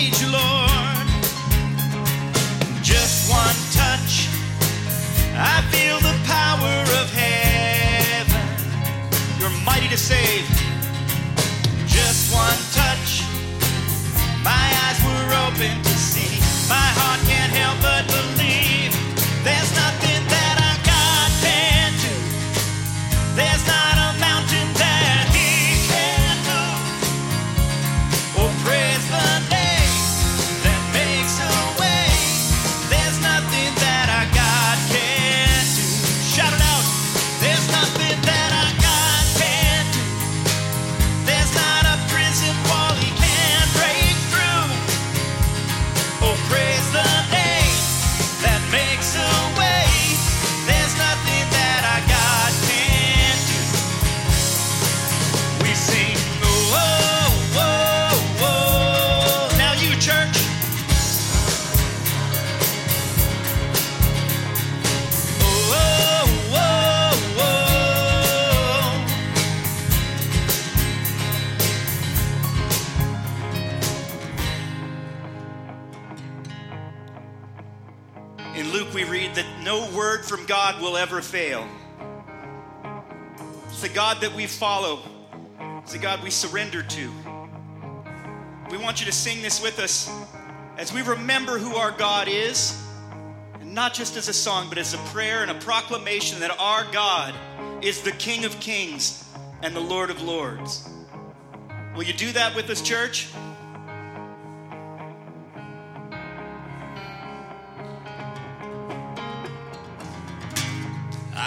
Need you, Lord. Just one touch, I feel the power of heaven. You're mighty to save. No word from God will ever fail. It's the God that we follow, it's the God we surrender to. We want you to sing this with us as we remember who our God is, and not just as a song, but as a prayer and a proclamation that our God is the King of Kings and the Lord of Lords. Will you do that with us, church?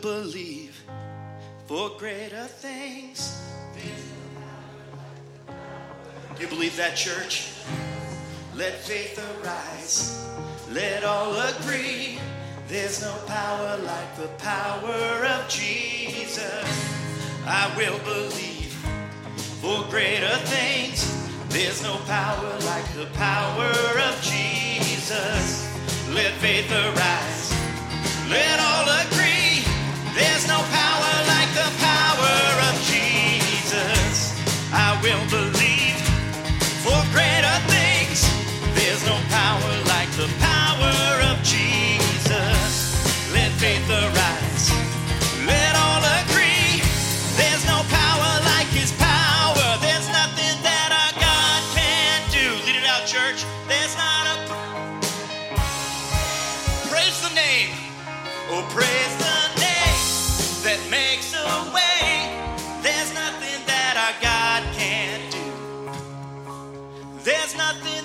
Believe for greater things. Do you believe that, church? Let faith arise. Let all agree. There's no power like the power of Jesus. I will believe for greater things. There's no power like the power of Jesus. Let faith arise. Power like the power of Jesus. Let faith arise. Let all agree. There's no power like his power. There's nothing that our God can't do. Lead it out, church. There's not a praise the name. Oh, praise the name that makes a way. There's nothing that our God can't do. There's nothing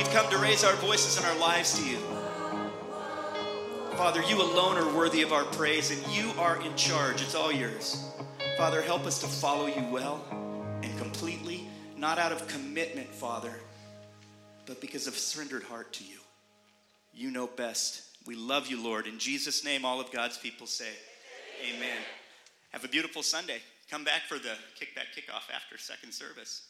we've come to raise our voices and our lives to you. Father, you alone are worthy of our praise, and you are in charge. It's all yours. Father, help us to follow you well and completely, not out of commitment, Father, but because of surrendered heart to you. You know best. We love you, Lord. In Jesus' name, all of God's people say, Amen. Have a beautiful Sunday. Come back for the kickback kickoff after second service.